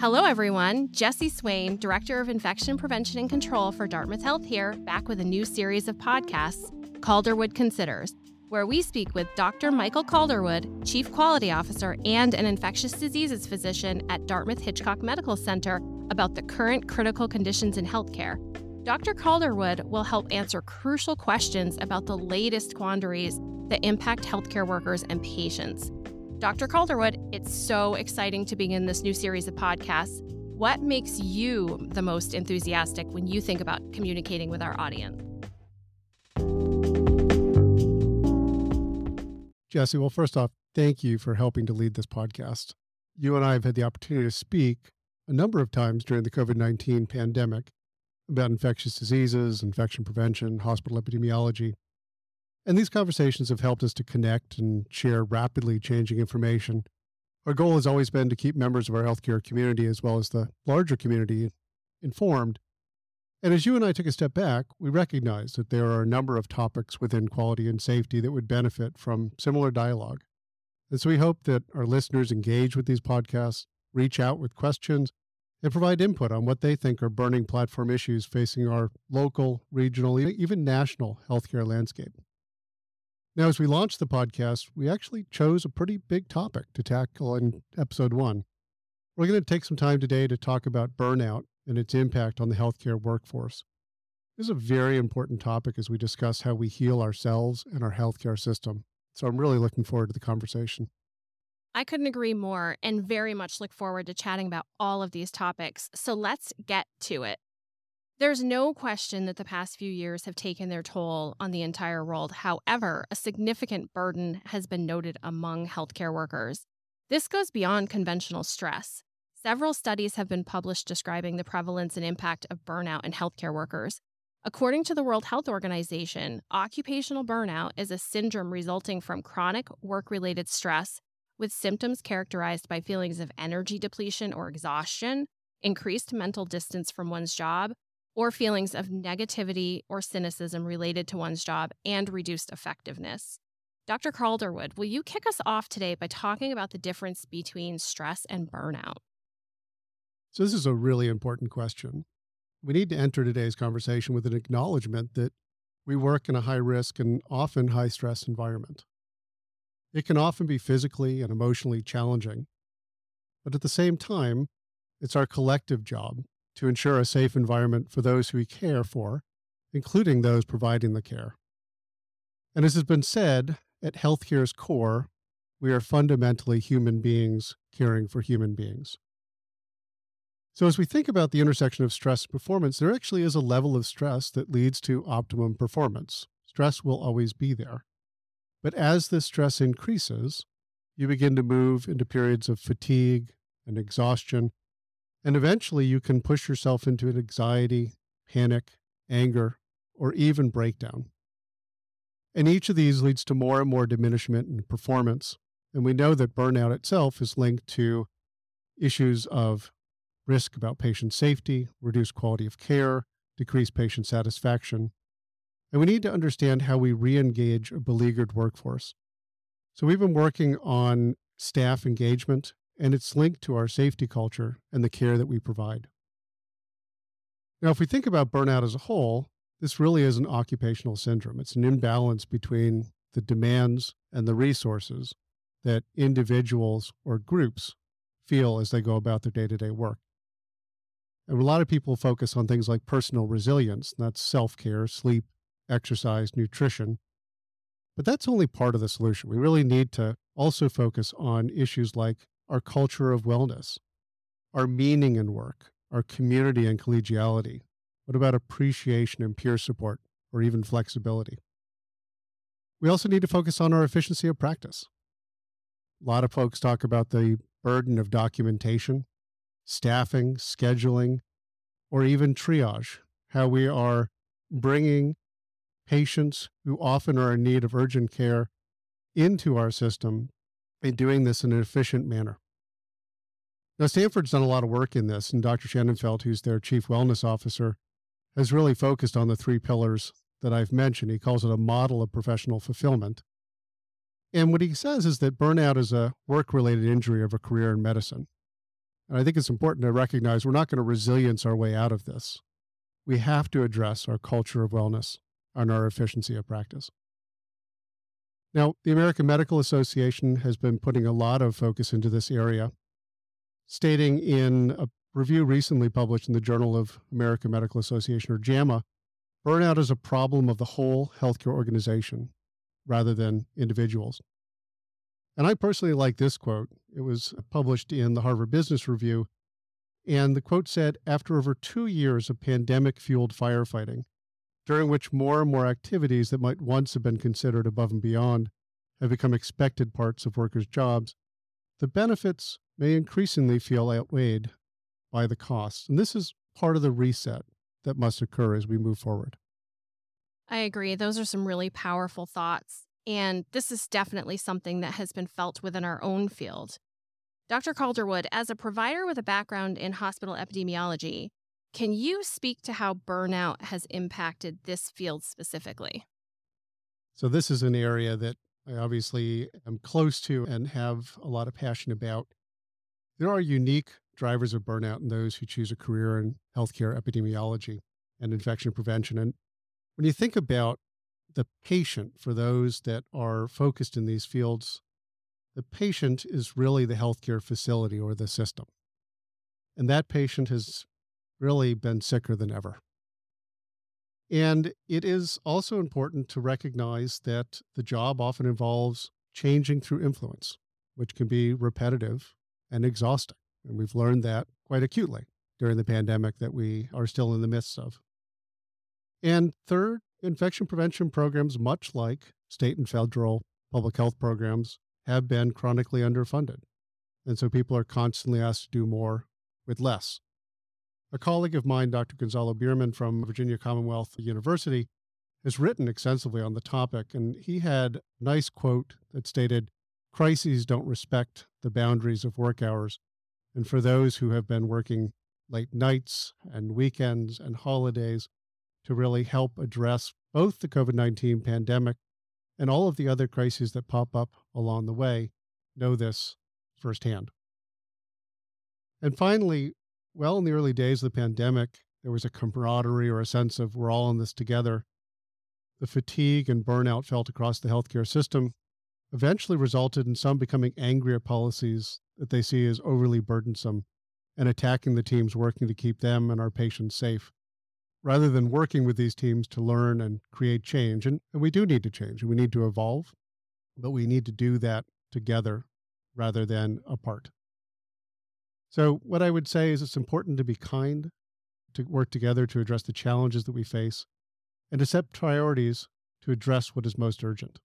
Hello, everyone. Jesse Swain, Director of Infection Prevention and Control for Dartmouth Health here, back with a new series of podcasts, Calderwood Considers, where we speak with Dr. Michael Calderwood, Chief Quality Officer and an infectious diseases physician at Dartmouth Hitchcock Medical Center, about the current critical conditions in healthcare. Dr. Calderwood will help answer crucial questions about the latest quandaries that impact healthcare workers and patients. Dr. Calderwood, it's so exciting to begin this new series of podcasts. What makes you the most enthusiastic when you think about communicating with our audience? Jesse, well, first off, thank you for helping to lead this podcast. You and I have had the opportunity to speak a number of times during the COVID 19 pandemic about infectious diseases, infection prevention, hospital epidemiology. And these conversations have helped us to connect and share rapidly changing information. Our goal has always been to keep members of our healthcare community as well as the larger community informed. And as you and I took a step back, we recognized that there are a number of topics within quality and safety that would benefit from similar dialogue. And so we hope that our listeners engage with these podcasts, reach out with questions, and provide input on what they think are burning platform issues facing our local, regional, even national healthcare landscape. Now, as we launched the podcast, we actually chose a pretty big topic to tackle in episode one. We're going to take some time today to talk about burnout and its impact on the healthcare workforce. This is a very important topic as we discuss how we heal ourselves and our healthcare system. So I'm really looking forward to the conversation. I couldn't agree more and very much look forward to chatting about all of these topics. So let's get to it. There's no question that the past few years have taken their toll on the entire world. However, a significant burden has been noted among healthcare workers. This goes beyond conventional stress. Several studies have been published describing the prevalence and impact of burnout in healthcare workers. According to the World Health Organization, occupational burnout is a syndrome resulting from chronic work related stress with symptoms characterized by feelings of energy depletion or exhaustion, increased mental distance from one's job, or feelings of negativity or cynicism related to one's job and reduced effectiveness. Dr. Calderwood, will you kick us off today by talking about the difference between stress and burnout? So, this is a really important question. We need to enter today's conversation with an acknowledgement that we work in a high risk and often high stress environment. It can often be physically and emotionally challenging, but at the same time, it's our collective job to ensure a safe environment for those who we care for, including those providing the care. And as has been said, at healthcare's core, we are fundamentally human beings caring for human beings. So, as we think about the intersection of stress and performance, there actually is a level of stress that leads to optimum performance. Stress will always be there. But as this stress increases, you begin to move into periods of fatigue and exhaustion and eventually you can push yourself into an anxiety, panic, anger, or even breakdown. And each of these leads to more and more diminishment in performance. And we know that burnout itself is linked to issues of risk about patient safety, reduced quality of care, decreased patient satisfaction. And we need to understand how we re engage a beleaguered workforce. So we've been working on staff engagement and it's linked to our safety culture and the care that we provide. Now, if we think about burnout as a whole, this really is an occupational syndrome. It's an imbalance between the demands and the resources that individuals or groups feel as they go about their day to day work. And a lot of people focus on things like personal resilience, that's self care, sleep, exercise, nutrition. But that's only part of the solution. We really need to also focus on issues like our culture of wellness, our meaning in work, our community and collegiality? What about appreciation and peer support, or even flexibility? We also need to focus on our efficiency of practice. A lot of folks talk about the burden of documentation, staffing, scheduling, or even triage, how we are bringing patients who often are in need of urgent care into our system and doing this in an efficient manner. Now, Stanford's done a lot of work in this, and Dr. Shanafelt, who's their chief wellness officer, has really focused on the three pillars that I've mentioned. He calls it a model of professional fulfillment. And what he says is that burnout is a work related injury of a career in medicine. And I think it's important to recognize we're not going to resilience our way out of this. We have to address our culture of wellness and our efficiency of practice. Now, the American Medical Association has been putting a lot of focus into this area, stating in a review recently published in the Journal of American Medical Association, or JAMA, burnout is a problem of the whole healthcare organization rather than individuals. And I personally like this quote. It was published in the Harvard Business Review. And the quote said After over two years of pandemic fueled firefighting, during which more and more activities that might once have been considered above and beyond have become expected parts of workers' jobs, the benefits may increasingly feel outweighed by the costs. And this is part of the reset that must occur as we move forward. I agree. Those are some really powerful thoughts. And this is definitely something that has been felt within our own field. Dr. Calderwood, as a provider with a background in hospital epidemiology, can you speak to how burnout has impacted this field specifically? So, this is an area that I obviously am close to and have a lot of passion about. There are unique drivers of burnout in those who choose a career in healthcare epidemiology and infection prevention. And when you think about the patient for those that are focused in these fields, the patient is really the healthcare facility or the system. And that patient has really been sicker than ever. And it is also important to recognize that the job often involves changing through influence, which can be repetitive and exhausting. And we've learned that quite acutely during the pandemic that we are still in the midst of. And third, infection prevention programs, much like state and federal public health programs, have been chronically underfunded. And so people are constantly asked to do more with less. A colleague of mine, Dr. Gonzalo Bearman from Virginia Commonwealth University, has written extensively on the topic, and he had a nice quote that stated Crises don't respect the boundaries of work hours. And for those who have been working late nights and weekends and holidays, to really help address both the COVID 19 pandemic and all of the other crises that pop up along the way know this firsthand. And finally, well, in the early days of the pandemic, there was a camaraderie or a sense of we're all in this together. The fatigue and burnout felt across the healthcare system eventually resulted in some becoming angry at policies that they see as overly burdensome and attacking the teams working to keep them and our patients safe rather than working with these teams to learn and create change. And, and we do need to change and we need to evolve, but we need to do that together rather than apart. So, what I would say is it's important to be kind, to work together to address the challenges that we face, and to set priorities to address what is most urgent.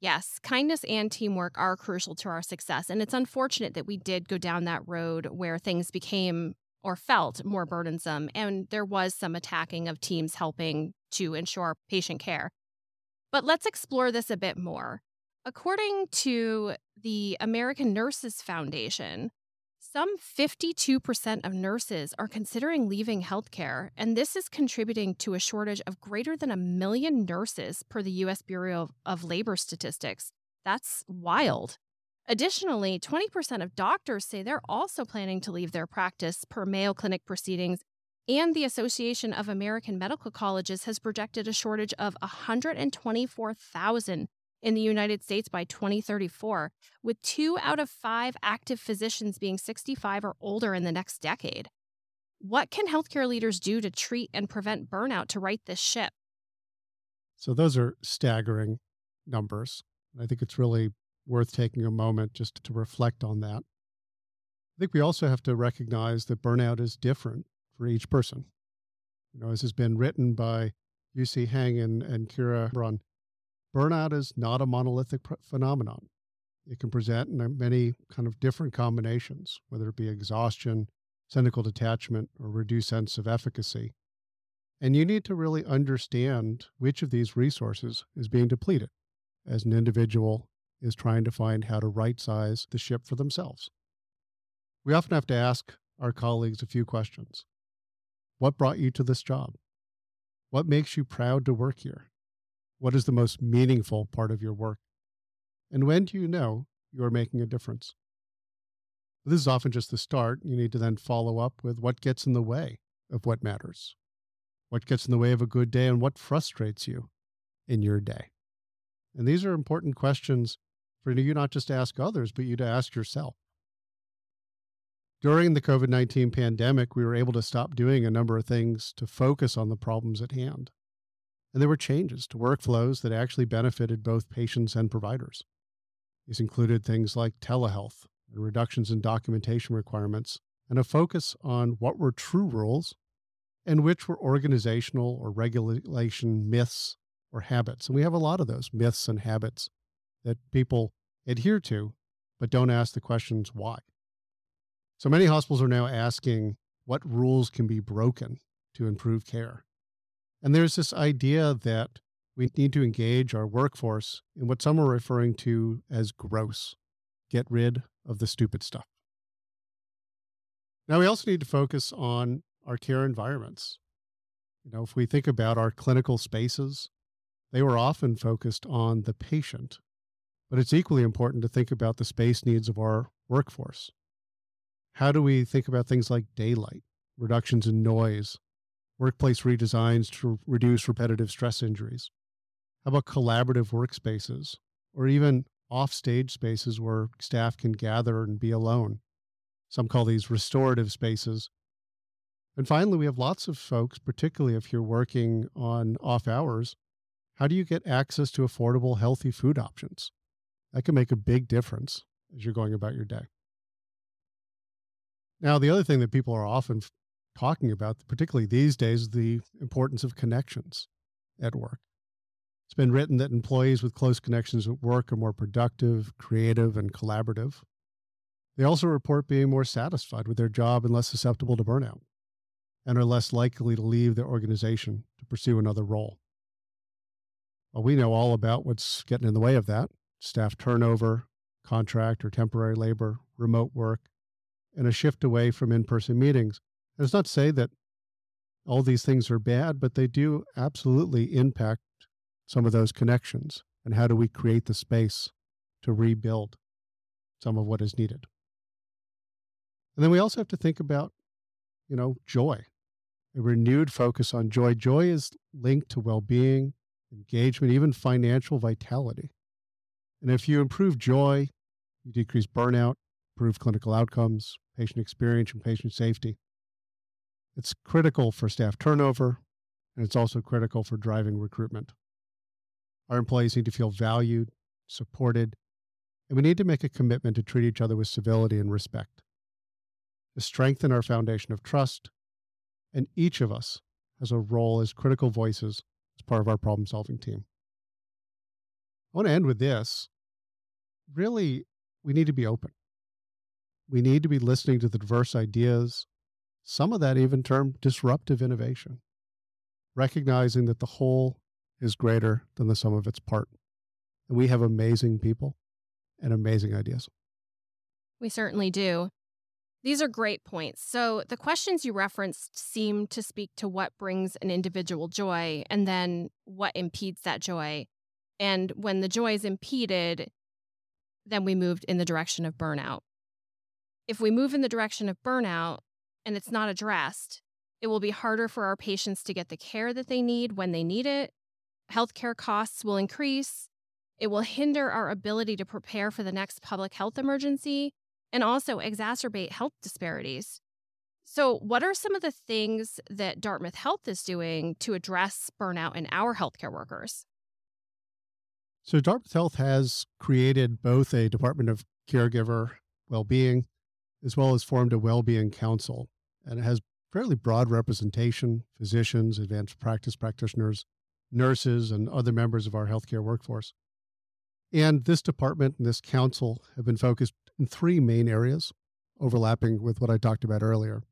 Yes, kindness and teamwork are crucial to our success. And it's unfortunate that we did go down that road where things became or felt more burdensome. And there was some attacking of teams helping to ensure patient care. But let's explore this a bit more. According to the American Nurses Foundation, some 52% of nurses are considering leaving healthcare, and this is contributing to a shortage of greater than a million nurses per the U.S. Bureau of Labor Statistics. That's wild. Additionally, 20% of doctors say they're also planning to leave their practice per Mayo Clinic proceedings, and the Association of American Medical Colleges has projected a shortage of 124,000 in the United States by 2034, with two out of five active physicians being 65 or older in the next decade. What can healthcare leaders do to treat and prevent burnout to right this ship? So, those are staggering numbers. I think it's really worth taking a moment just to reflect on that. I think we also have to recognize that burnout is different for each person. You know, as has been written by Yu Tse Heng and, and Kira Schabram, burnout is not a monolithic phenomenon. It can present in many kind of different combinations, whether it be exhaustion, cynical detachment, or reduced sense of efficacy. And you need to really understand which of these resources is being depleted as an individual is trying to find how to right size the ship for themselves. We often have to ask our colleagues a few questions What brought you to this job? What makes you proud to work here? What is the most meaningful part of your work? And when do you know you are making a difference? This is often just the start. You need to then follow up with what gets in the way of what matters, what gets in the way of a good day, and what frustrates you in your day. And these are important questions for you not just to ask others, but you to ask yourself. During the COVID 19 pandemic, we were able to stop doing a number of things to focus on the problems at hand. And there were changes to workflows that actually benefited both patients and providers. These included things like telehealth and reductions in documentation requirements, and a focus on what were true rules and which were organizational or regulation myths or habits. And we have a lot of those myths and habits that people adhere to, but don't ask the questions why. So many hospitals are now asking what rules can be broken to improve care. And there's this idea that we need to engage our workforce in what some are referring to as gross. Get rid of the stupid stuff. Now, we also need to focus on our care environments. You know, if we think about our clinical spaces, they were often focused on the patient, but it's equally important to think about the space needs of our workforce. How do we think about things like daylight, reductions in noise, workplace redesigns to reduce repetitive stress injuries? How about collaborative workspaces or even off-stage spaces where staff can gather and be alone? Some call these restorative spaces. And finally, we have lots of folks, particularly if you're working on off hours, how do you get access to affordable, healthy food options? That can make a big difference as you're going about your day. Now, the other thing that people are often talking about, particularly these days, the importance of connections at work. It's been written that employees with close connections at work are more productive, creative, and collaborative. They also report being more satisfied with their job and less susceptible to burnout, and are less likely to leave their organization to pursue another role. Well, we know all about what's getting in the way of that staff turnover, contract or temporary labor, remote work, and a shift away from in person meetings. It's not to say that all these things are bad, but they do absolutely impact some of those connections and how do we create the space to rebuild some of what is needed. And then we also have to think about, you know, joy, a renewed focus on joy. Joy is linked to well being, engagement, even financial vitality. And if you improve joy, you decrease burnout, improve clinical outcomes, patient experience, and patient safety. It's critical for staff turnover, and it's also critical for driving recruitment. Our employees need to feel valued, supported, and we need to make a commitment to treat each other with civility and respect. To strengthen our foundation of trust, and each of us has a role as critical voices as part of our problem solving team. I want to end with this. Really, we need to be open. We need to be listening to the diverse ideas, some of that even termed disruptive innovation, recognizing that the whole is greater than the sum of its part. And we have amazing people and amazing ideas. We certainly do. These are great points. So, the questions you referenced seem to speak to what brings an individual joy and then what impedes that joy. And when the joy is impeded, then we moved in the direction of burnout. If we move in the direction of burnout and it's not addressed, it will be harder for our patients to get the care that they need when they need it healthcare costs will increase. It will hinder our ability to prepare for the next public health emergency and also exacerbate health disparities. So, what are some of the things that Dartmouth Health is doing to address burnout in our healthcare workers? So, Dartmouth Health has created both a Department of Caregiver Well-being as well as formed a Well-being Council, and it has fairly broad representation: physicians, advanced practice practitioners, nurses, and other members of our healthcare workforce. And this department and this council have been focused in three main areas, overlapping with what I talked about earlier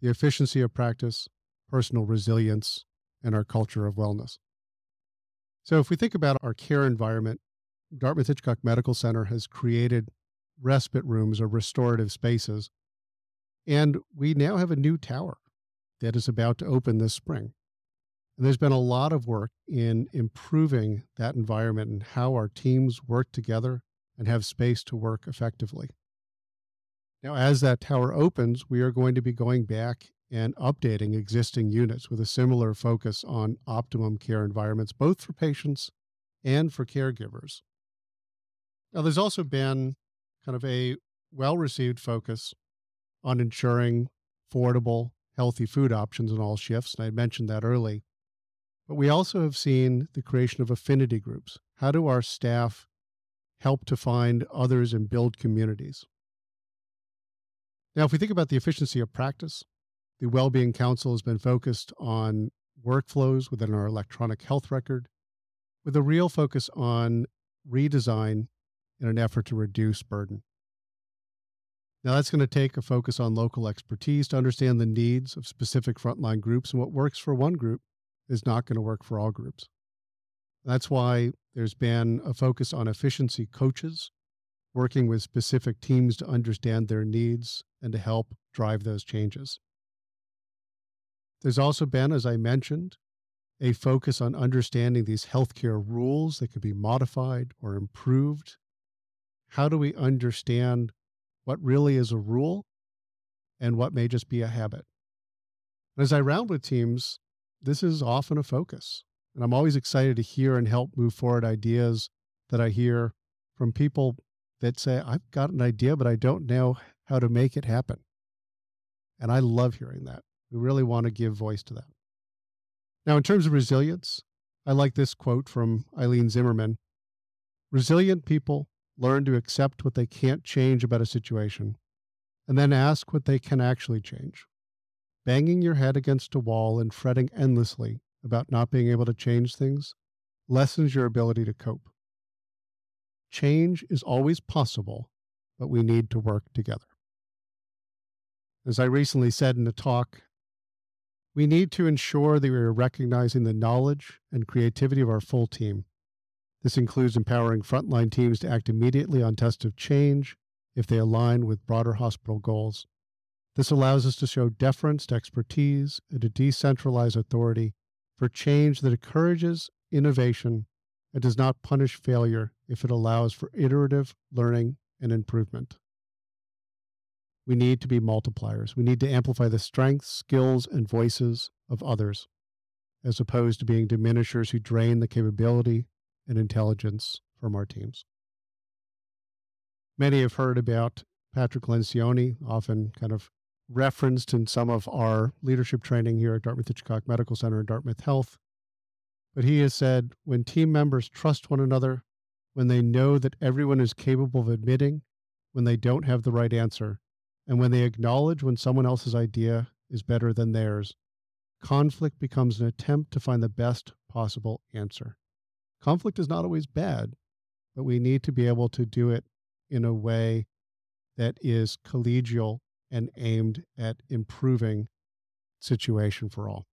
the efficiency of practice, personal resilience, and our culture of wellness. So, if we think about our care environment, Dartmouth Hitchcock Medical Center has created respite rooms or restorative spaces. And we now have a new tower that is about to open this spring. And there's been a lot of work in improving that environment and how our teams work together and have space to work effectively. Now, as that tower opens, we are going to be going back and updating existing units with a similar focus on optimum care environments, both for patients and for caregivers. Now, there's also been kind of a well received focus on ensuring affordable, healthy food options in all shifts. And I mentioned that early. But we also have seen the creation of affinity groups. How do our staff help to find others and build communities? Now, if we think about the efficiency of practice, the Wellbeing Council has been focused on workflows within our electronic health record with a real focus on redesign in an effort to reduce burden. Now, that's going to take a focus on local expertise to understand the needs of specific frontline groups, and what works for one group is not going to work for all groups. That's why there's been a focus on efficiency coaches working with specific teams to understand their needs and to help drive those changes. There's also been, as I mentioned, a focus on understanding these healthcare rules that could be modified or improved. How do we understand what really is a rule and what may just be a habit? As I round with teams, this is often a focus. And I'm always excited to hear and help move forward ideas that I hear from people that say, I've got an idea, but I don't know how to make it happen. And I love hearing that. We really want to give voice to that. Now, in terms of resilience, I like this quote from Eileen Zimmerman Resilient people learn to accept what they can't change about a situation and then ask what they can actually change. Banging your head against a wall and fretting endlessly about not being able to change things lessens your ability to cope. Change is always possible, but we need to work together. As I recently said in a talk, we need to ensure that we are recognizing the knowledge and creativity of our full team. This includes empowering frontline teams to act immediately on tests of change if they align with broader hospital goals. This allows us to show deference to expertise and to decentralize authority for change that encourages innovation and does not punish failure if it allows for iterative learning and improvement. We need to be multipliers. We need to amplify the strengths, skills, and voices of others, as opposed to being diminishers who drain the capability and intelligence from our teams. Many have heard about Patrick Lencioni, often kind of referenced in some of our leadership training here at Dartmouth Hitchcock Medical Center and Dartmouth Health. But he has said when team members trust one another, when they know that everyone is capable of admitting when they don't have the right answer, and when they acknowledge when someone else's idea is better than theirs, conflict becomes an attempt to find the best possible answer. Conflict is not always bad, but we need to be able to do it in a way that is collegial and aimed at improving situation for all.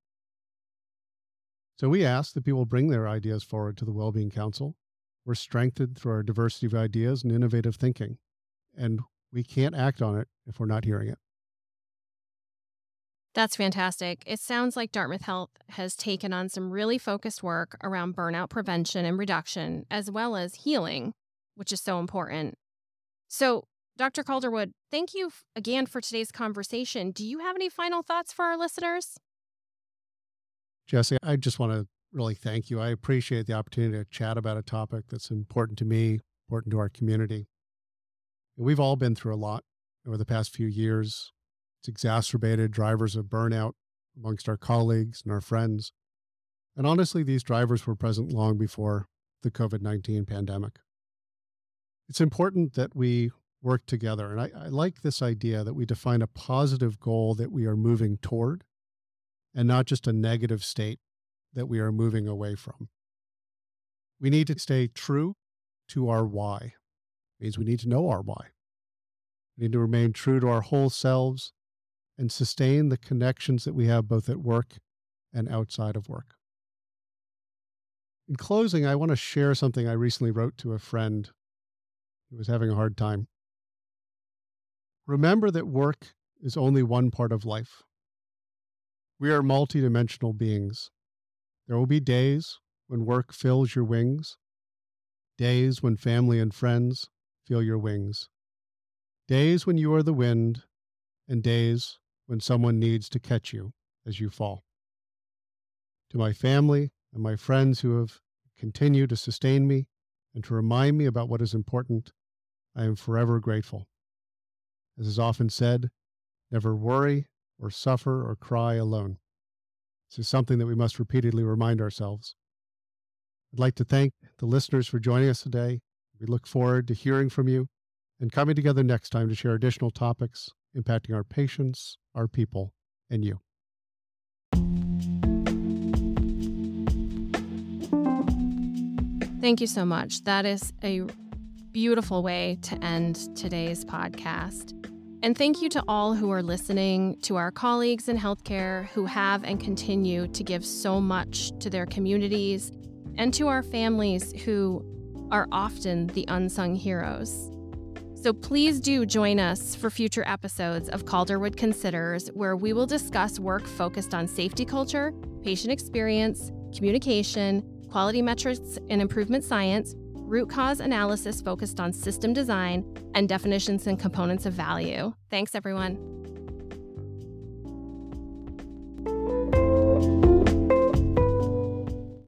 So we ask that people bring their ideas forward to the Wellbeing Council. We're strengthened through our diversity of ideas and innovative thinking, and we can't act on it if we're not hearing it. That's fantastic. It sounds like Dartmouth Health has taken on some really focused work around burnout prevention and reduction, as well as healing, which is so important. So, Dr. Calderwood, thank you again for today's conversation. Do you have any final thoughts for our listeners? Jesse, I just want to really thank you. I appreciate the opportunity to chat about a topic that's important to me, important to our community. We've all been through a lot over the past few years. It's exacerbated drivers of burnout amongst our colleagues and our friends. And honestly, these drivers were present long before the COVID 19 pandemic. It's important that we work together. And I, I, like this idea that we define a positive goal that we are moving toward and not just a negative state that we are moving away from. We need to stay true to our why. It means we need to know our why. We need to remain true to our whole selves and sustain the connections that we have both at work and outside of work. In closing, I want to share something I recently wrote to a friend who was having a hard time. Remember that work is only one part of life. We are multidimensional beings. There will be days when work fills your wings, days when family and friends fill your wings, days when you are the wind, and days when someone needs to catch you as you fall. To my family and my friends who have continued to sustain me and to remind me about what is important, I am forever grateful. As is often said, never worry or suffer or cry alone. This is something that we must repeatedly remind ourselves. I'd like to thank the listeners for joining us today. We look forward to hearing from you and coming together next time to share additional topics impacting our patients, our people, and you. Thank you so much. That is a beautiful way to end today's podcast. And thank you to all who are listening, to our colleagues in healthcare who have and continue to give so much to their communities, and to our families who are often the unsung heroes. So please do join us for future episodes of Calderwood Considers, where we will discuss work focused on safety culture, patient experience, communication, quality metrics and improvement science, root cause analysis focused on system design, and definitions and components of value. Thanks, everyone.